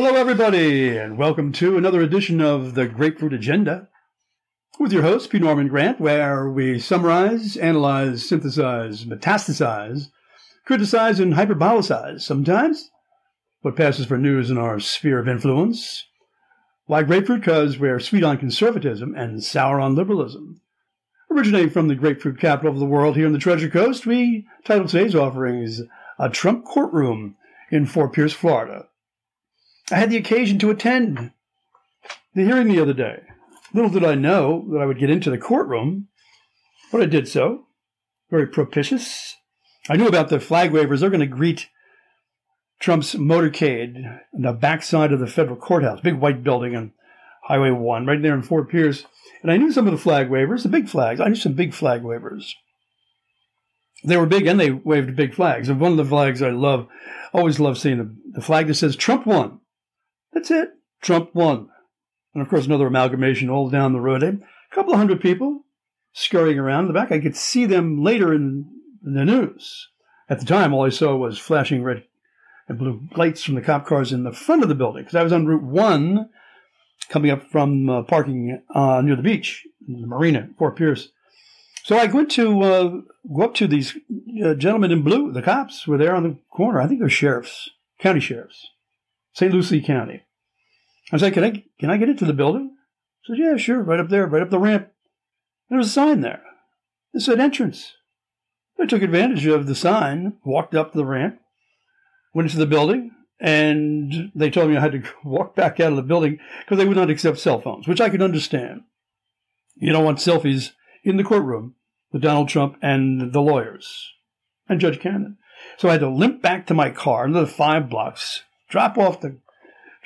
Hello, everybody, and welcome to another edition of the Grapefruit Agenda with your host, P. Norman Grant, where we summarize, analyze, synthesize, metastasize, criticize, and hyperbolicize sometimes what passes for news in our sphere of influence. Why grapefruit? Because we're sweet on conservatism and sour on liberalism. Originating from the grapefruit capital of the world here in the Treasure Coast, we titled today's offerings A Trump Courtroom in Fort Pierce, Florida. I had the occasion to attend the hearing the other day. Little did I know that I would get into the courtroom, but I did so. Very propitious. I knew about the flag wavers. They're going to greet Trump's motorcade on the backside of the federal courthouse, big white building on Highway 1, right there in Fort Pierce. And I knew some of the flag wavers, the big flags. I knew some big flag wavers. They were big and they waved big flags. And one of the flags I love, always love seeing the, the flag that says Trump won. That's it. Trump won. And of course, another amalgamation all down the road. A couple of hundred people scurrying around in the back. I could see them later in, the news. At the time, all I saw was flashing red and blue lights from the cop cars in the front of the building because I was on Route 1 coming up from uh, parking uh, near the beach, the marina, Fort Pierce. So I went to uh, go up to these uh, gentlemen in blue. The cops were there on the corner. I think they're sheriffs, county sheriffs, St. Lucie County. I said, "Can I can I get into the building?" I said, "Yeah, sure, right up there, right up the ramp." There was a sign there. It said entrance. I took advantage of the sign, walked up the ramp, went into the building, and they told me I had to walk back out of the building because they would not accept cell phones, which I could understand. You don't want selfies in the courtroom with Donald Trump and the lawyers and Judge Cannon. So I had to limp back to my car, another five blocks, drop off the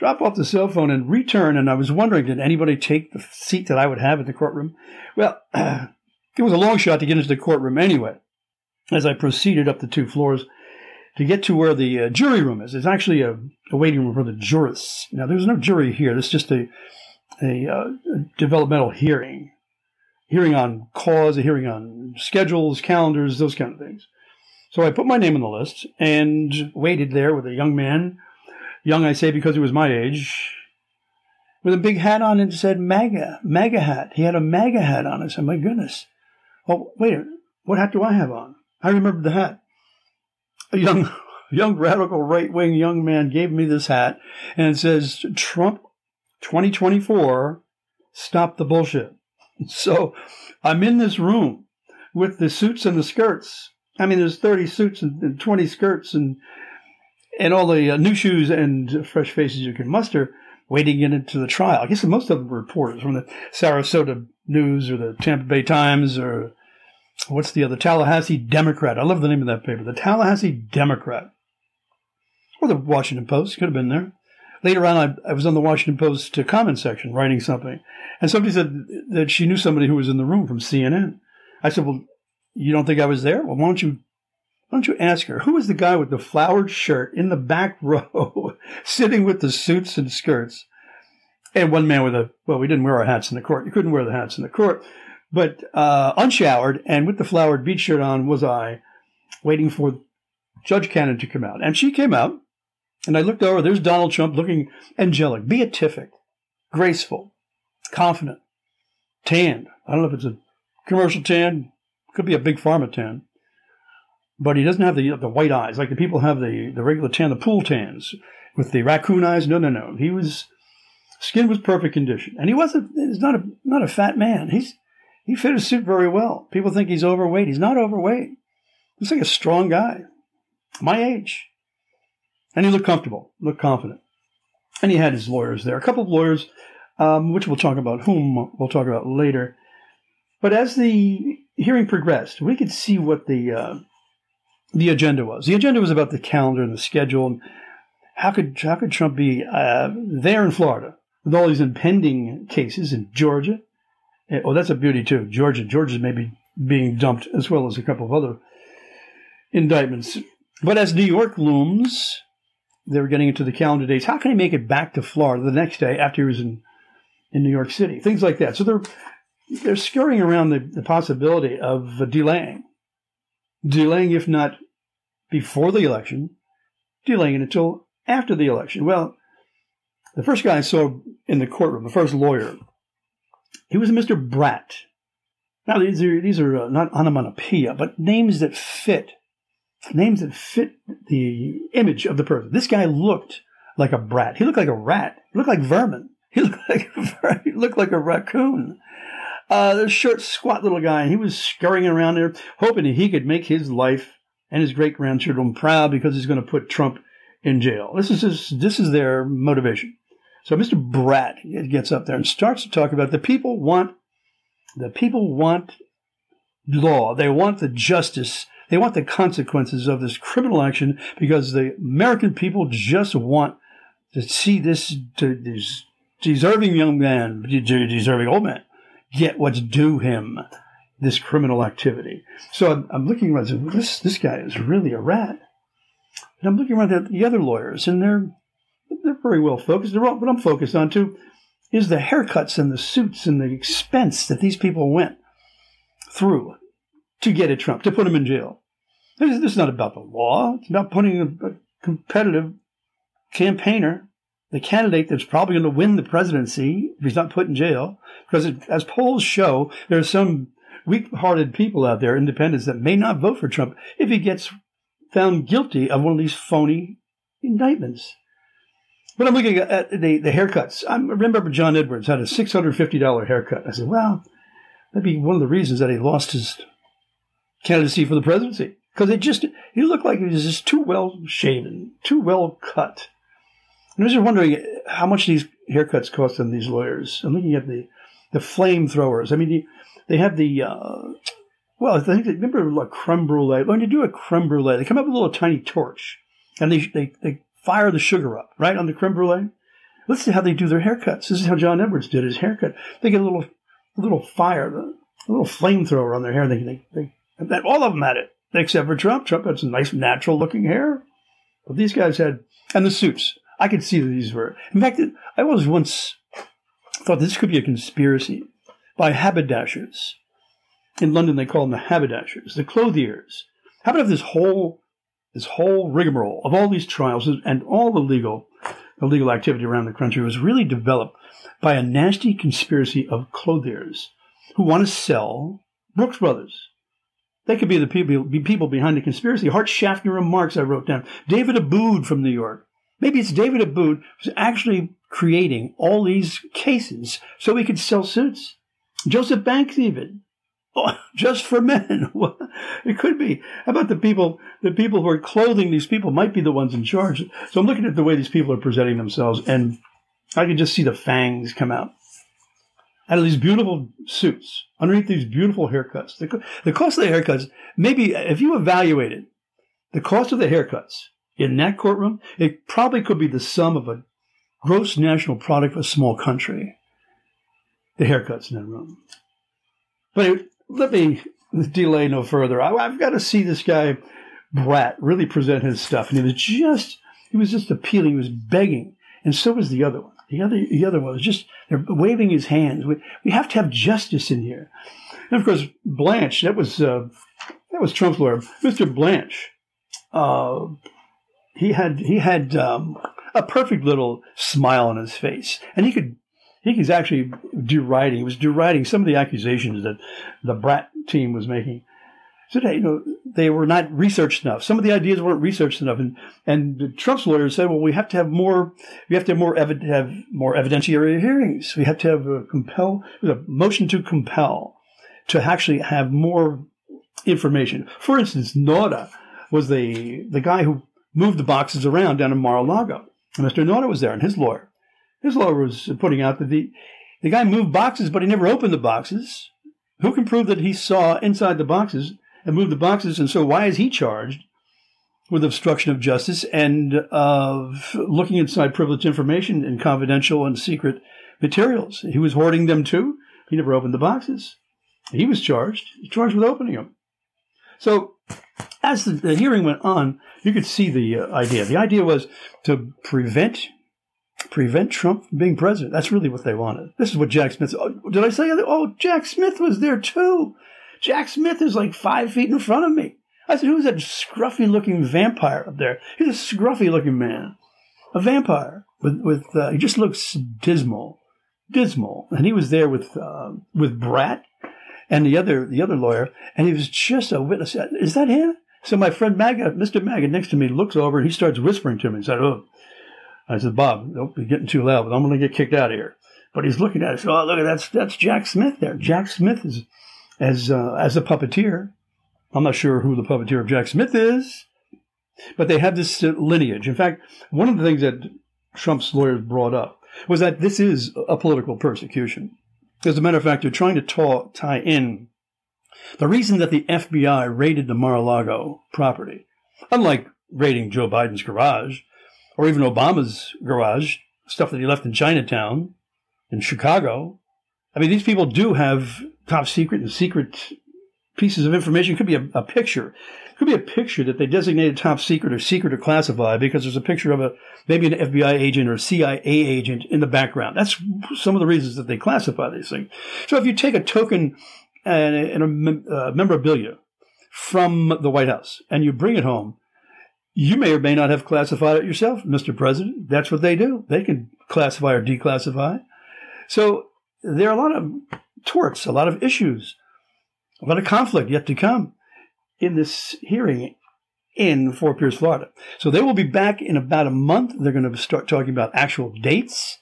drop off the cell phone and return. And I was wondering, did anybody take the seat that I would have in the courtroom? Well, it was a long shot to get into the courtroom anyway. As I proceeded up the two floors, to get to where the uh, jury room is. It's actually a, a, waiting room for the jurists. Now, there's no jury here. This is just a, uh, a developmental hearing, hearing on cause, a hearing on schedules, calendars, those kind of things. So I put my name on the list and waited there with a young man, young I say because he was my age, with a big hat on and said MAGA, MAGA hat. He had a MAGA hat on. I said, my goodness. Oh, wait, what hat do I have on? I remembered the hat a young young radical right wing young man gave me this hat and it says Trump 2024 stop the bullshit. So I'm in this room with the suits and the skirts. I mean, there's 30 suits and 20 skirts and and all the uh, new shoes and fresh faces you can muster waiting in into the trial. I guess most of them were reporters from the Sarasota News or the Tampa Bay Times or what's the other Tallahassee Democrat? I love the name of that paper, the Tallahassee Democrat, or the Washington Post could have been there. Later on, I, I was on the Washington Post comment section writing something, and somebody said that she knew somebody who was in the room from CNN. I said, "Well, you don't think I was there? Well, why don't you why don't you ask her who was the guy with the flowered shirt in the back row, sitting with the suits and skirts, and one man with a well, we didn't wear our hats in the court. You couldn't wear the hats in the court, but uh, unshowered and with the flowered beach shirt on was I, waiting for Judge Cannon to come out. And she came out, and I looked over. There's Donald Trump looking angelic, beatific, graceful, confident, tanned. I don't know if it's a commercial tan, could be a big pharma tan. But he doesn't have the the white eyes like the people have the, the regular tan, the pool tans with the raccoon eyes. No, no, no. He was skin was perfect condition, and he wasn't. He's not a not a fat man. He's he fit his suit very well. People think he's overweight. He's not overweight. He's like a strong guy, my age. And he looked comfortable, looked confident. And he had his lawyers there, a couple of lawyers, um, which we'll talk about, whom we'll talk about later. But as the hearing progressed, we could see what the uh, the agenda was. The agenda was about the calendar and the schedule. And how could how could Trump be uh, there in Florida with all these impending cases in Georgia, Oh, that's a beauty too. Georgia. Georgia's maybe being dumped as well as a couple of other indictments. But as New York looms, they were getting into the calendar days. How can he make it back to Florida the next day after he was in, in New York City? Things like that. So they're they're scurrying around the, the possibility of delaying, delaying if not before the election, delaying it until after the election. Well, The first guy I saw in the courtroom, the first lawyer, he was a Mr. Bratt. Now these are these are uh, not onomatopoeia, but names that fit, names that fit the image of the person. This guy looked like a brat. He looked like a rat. He looked like vermin. He looked like he looked like a raccoon. Uh, short, squat little guy, and he was scurrying around there, hoping that he could make his life and his great grandchildren proud because he's going to put Trump in jail. This is his, this is their motivation. So Mr. Bratt gets up there and starts to talk about the people want the people want law. They want the justice. They want the consequences of this criminal action because the American people just want to see this, this deserving young man, deserving old man, get what's due him, this criminal activity. So I'm, I'm looking around, this, this guy is really a rat. And I'm looking around at the other lawyers, and they're, they're very well focused. All, what I'm focused on, too, is the haircuts and the suits and the expense that these people went through to get at Trump, to put him in jail. This, this is not about the law. It's about putting a, a competitive campaigner the candidate that's probably going to win the presidency if he's not put in jail. Because it, as polls show, there's some weak-hearted people out there, independents, that may not vote for Trump if he gets found guilty of one of these phony indictments. But I'm looking at the, the haircuts. I remember John Edwards had a $650 haircut. I said, well, that'd be one of the reasons that he lost his candidacy for the presidency. Because it just, he looked like he was just too well shaven, too well cut. And I was just wondering how much these haircuts cost on these lawyers. I'm looking at the the flamethrowers. I mean, they have the uh, well, I think they remember like creme brulee. When you do a creme brulee, they come up with a little tiny torch, and they they they fire the sugar up right on the creme brulee. Let's see how they do their haircuts. This is how John Edwards did his haircut. They get a little a little fire, a little flamethrower on their hair. They they, they all of them had it except for Trump. Trump had some nice natural looking hair, but these guys had and the suits. I could see that these were. In fact, I was once thought this could be a conspiracy by haberdashers. In London, they call them the haberdashers, the clothiers. How about if this whole this whole rigmarole of all these trials and all the legal illegal activity around the country was really developed by a nasty conspiracy of clothiers who want to sell Brooks Brothers. They could be the people, be people behind the conspiracy. Hart Schaffner Marx I wrote down. David Aboud from New York. Maybe it's David Aboud who's actually creating all these cases so he could sell suits. Joseph Banks, even. Oh, just for men. it could be. How about the people, the people who are clothing these people might be the ones in charge. So I'm looking at the way these people are presenting themselves and I can just see the fangs come out. Out of these beautiful suits, underneath these beautiful haircuts. The, the cost of the haircuts, maybe if you evaluate it, the cost of the haircuts in that courtroom, it probably could be the sum of a gross national product of a small country. The haircuts in that room. But let me delay no further. I, have got to see this guy, Bratt really present his stuff. And he was just, he was just appealing. He was begging. And so was the other one. The other, the other one was just, they're waving his hands. We, we have to have justice in here. And of course, Blanche, that was, uh, that was Trump's lawyer. Mr. Blanche, uh, he had he had um, a perfect little smile on his face, and he could he was actually deriding. He was deriding some of the accusations that the Bratt team was making. So you know they were not researched enough. Some of the ideas weren't researched enough, and and Trump's lawyers said, well, we have to have more. We have to have more evi- have more evidentiary hearings. We have to have a compel a motion to compel to actually have more information. For instance, Nauta was the the guy who moved the boxes around down in Mar-a-Lago. And Mr. Nauta was there, and his lawyer. His lawyer was putting out that the, the guy moved boxes, but he never opened the boxes. Who can prove that he saw inside the boxes and moved the boxes? And so why is he charged with obstruction of justice and of looking inside privileged information and confidential and secret materials? He was hoarding them too. He never opened the boxes. He was charged. He was charged with opening them. So as the, the hearing went on, you could see the uh, idea. The idea was to prevent prevent Trump from being president. That's really what they wanted. This is what Jack Smith. Oh, did I say? Oh, Jack Smith was there too. Jack Smith is like five feet in front of me. I said, "Who's that scruffy looking vampire up there?" He's a scruffy looking man, a vampire. with with uh, he just looks dismal, dismal. And he was there with uh, with Bratt and the other the other lawyer, and he was just a witness. Is that him? So my friend Maggot, Mr. Maggot, next to me, looks over and he starts whispering to me. He said, "Oh," I said, "Bob, don't be getting too loud, but I'm going to get kicked out of here." But he's looking at us. Oh, look at that's that's Jack Smith there. Jack Smith is as uh, as a puppeteer. I'm not sure who the puppeteer of Jack Smith is, but they have this lineage. In fact, one of the things that Trump's lawyers brought up was that this is a political persecution. As a matter of fact, they're trying to ta- tie in the reason that the FBI raided the Mar-a-Lago property, unlike raiding Joe Biden's garage or even Obama's garage, stuff that he left in Chinatown, in Chicago. I mean, these people do have top secret and secret pieces of information. It could be a, a picture. It could be a picture that they designated top secret or secret or classified because there's a picture of a maybe an FBI agent or a CIA agent in the background. That's some of the reasons that they classify these things. So if you take a token and, and a uh, memorabilia from the White House and you bring it home, you may or may not have classified it yourself, Mr. President. That's what they do. They can classify or declassify. So there are a lot of torts, a lot of issues, a lot of conflict yet to come in this hearing in Fort Pierce, Florida. So they will be back in about a month. They're going to start talking about actual dates,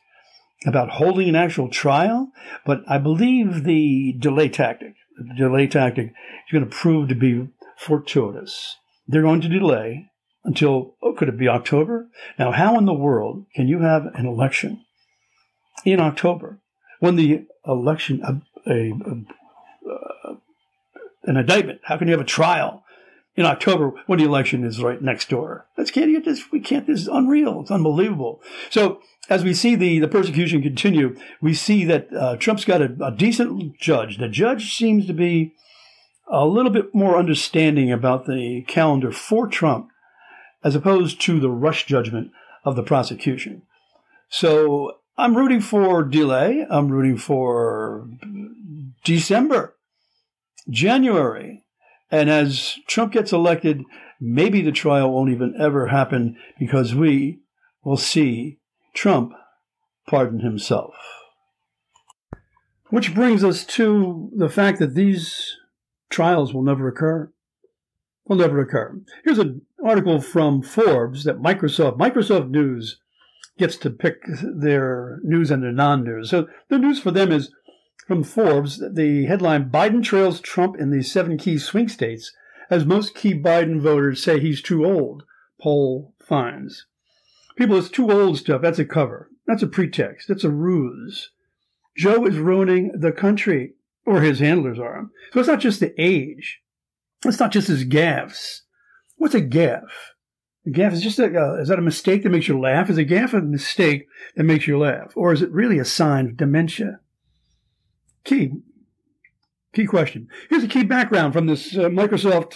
about holding an actual trial. But I believe the delay tactic, the delay tactic is going to prove to be fortuitous. They're going to delay until, oh, could it be October? Now, how in the world can you have an election in October when the election, a, a, a, uh, an indictment, how can you have a trial in October when the election is right next door? That's can't get this. We can't. This is unreal. It's unbelievable. So as we see the, the persecution continue, we see that uh, Trump's got a, a decent judge. The judge seems to be a little bit more understanding about the calendar for Trump as opposed to the rush judgment of the prosecution. So I'm rooting for delay. I'm rooting for December, January. And as Trump gets elected, maybe the trial won't even ever happen because we will see Trump pardon himself. Which brings us to the fact that these trials will never occur will never occur. Here's an article from Forbes that Microsoft, Microsoft News, gets to pick their news and their non-news. So the news for them is from Forbes. The headline: Biden trails Trump in the seven key swing states, as most key Biden voters say he's too old. Poll finds. People, it's too old stuff. That's a cover. That's a pretext. That's a ruse. Joe is ruining the country, or his handlers are. So it's not just the age. It's not just his gaffes. What's a gaffe? A gaffe is just a, uh, is that a mistake that makes you laugh? Is a gaffe a mistake that makes you laugh? Or is it really a sign of dementia? Key, key question. Here's a key background from this uh, Microsoft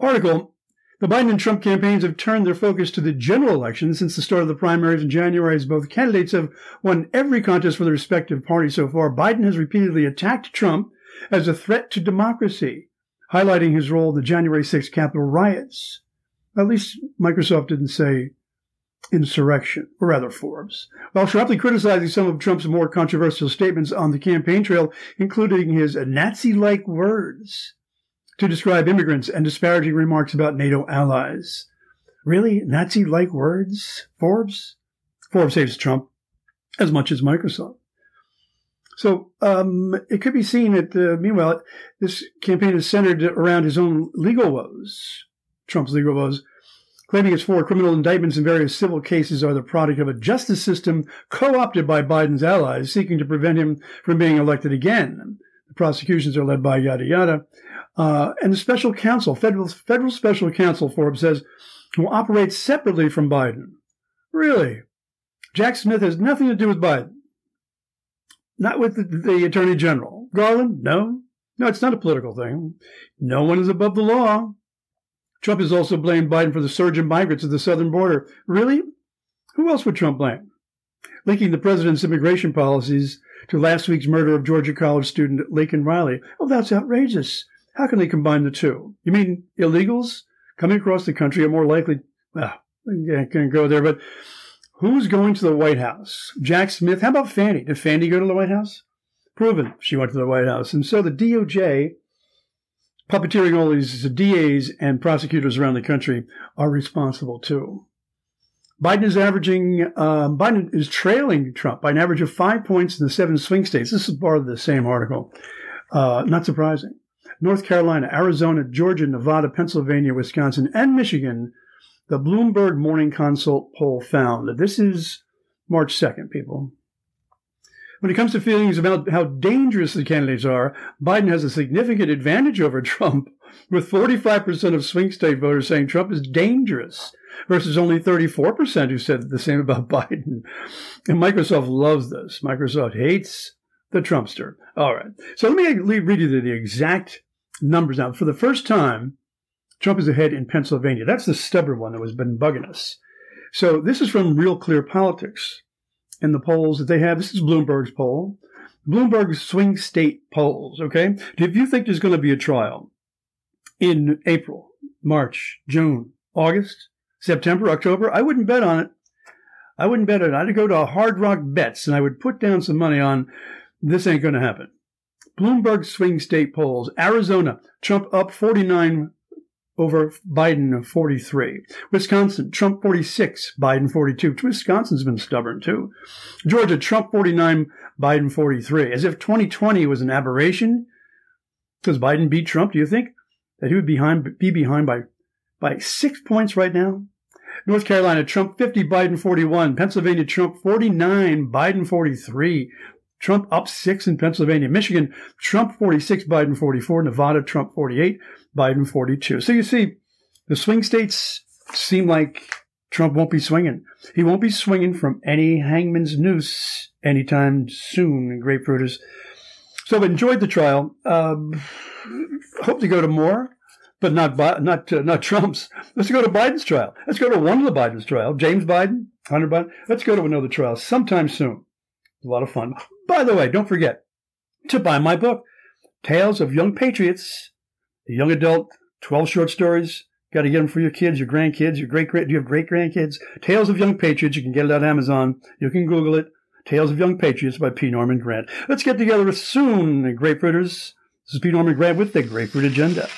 article. The Biden and Trump campaigns have turned their focus to the general election since the start of the primaries in January, as both candidates have won every contest for their respective parties so far. Biden has repeatedly attacked Trump as a threat to democracy highlighting his role in the January 6th Capitol riots. At least Microsoft didn't say insurrection, or rather Forbes, while sharply criticizing some of Trump's more controversial statements on the campaign trail, including his Nazi like words to describe immigrants and disparaging remarks about NATO allies. Really? Nazi like words? Forbes? Forbes saves Trump as much as Microsoft. So um, it could be seen that, uh, meanwhile, this campaign is centered around his own legal woes, Trump's legal woes, claiming his four criminal indictments and various civil cases are the product of a justice system co opted by Biden's allies, seeking to prevent him from being elected again. The prosecutions are led by yada yada. Uh, and the special counsel, federal, federal special counsel, Forbes says, will operate separately from Biden. Really? Jack Smith has nothing to do with Biden not with the, the Attorney General. Garland, no. No, it's not a political thing. No one is above the law. Trump has also blamed Biden for the surge in migrants at the southern border. Really? Who else would Trump blame? Linking the president's immigration policies to last week's murder of Georgia College student Laken Riley. Oh, that's outrageous. How can they combine the two? You mean illegals coming across the country are more likely? Well, I can't go there, but Who's going to the White House? Jack Smith. How about Fani? Did Fani go to the White House? Proven she went to the White House. And so the DOJ, puppeteering all these DAs and prosecutors around the country, are responsible too. Biden is averaging, um, Biden is trailing Trump by an average of five points in the seven swing states. This is part of the same article. Uh, not surprising. North Carolina, Arizona, Georgia, Nevada, Pennsylvania, Wisconsin, and Michigan, the Bloomberg Morning Consult poll found that this is March 2nd, people. When it comes to feelings about how dangerous the candidates are, Biden has a significant advantage over Trump, with 45% of swing state voters saying Trump is dangerous versus only 34% who said the same about Biden. And Microsoft loves this. Microsoft hates the Trumpster. All right. So let me read you the exact numbers now. For the first time, Trump is ahead in Pennsylvania. That's the stubborn one that has been bugging us. So this is from Real Clear Politics and the polls that they have. This is Bloomberg's poll. Bloomberg's swing state polls, okay? If you think there's going to be a trial in April, March, June, August, September, October, I wouldn't bet on it. I wouldn't bet on it. I'd go to Hard Rock Bets and I would put down some money on this ain't going to happen. Bloomberg swing state polls. Arizona, Trump up 49 over Biden 43. Wisconsin, Trump 46, Biden 42. Wisconsin's been stubborn too. Georgia, Trump 49, Biden 43. As if 2020 was an aberration. Because Biden beat Trump, do you think that he would be behind, be behind by, by six points right now? North Carolina, Trump 50, Biden 41. Pennsylvania, Trump 49, Biden 43. Trump up six in Pennsylvania. Michigan, Trump 46, Biden 44. Nevada, Trump 48, Biden 42. So you see, the swing states seem like Trump won't be swinging. He won't be swinging from any hangman's noose anytime soon, grapefruiters. So I've enjoyed the trial. Um, hope to go to more, but not not uh, not Trump's. Let's go to Biden's trial. Let's go to one of the Biden's trial. James Biden, Hunter Biden. Let's go to another trial sometime soon. a lot of fun. By the way, don't forget to buy my book, Tales of Young Patriots, a young adult, 12 short stories. Got to get them for your kids, your grandkids, your great great. Do you have great grandkids? Tales of Young Patriots. You can get it on Amazon. You can Google it. Tales of Young Patriots by P. Norman Grant. Let's get together soon, grapefruiters. This is P. Norman Grant with the Grapefruit Agenda.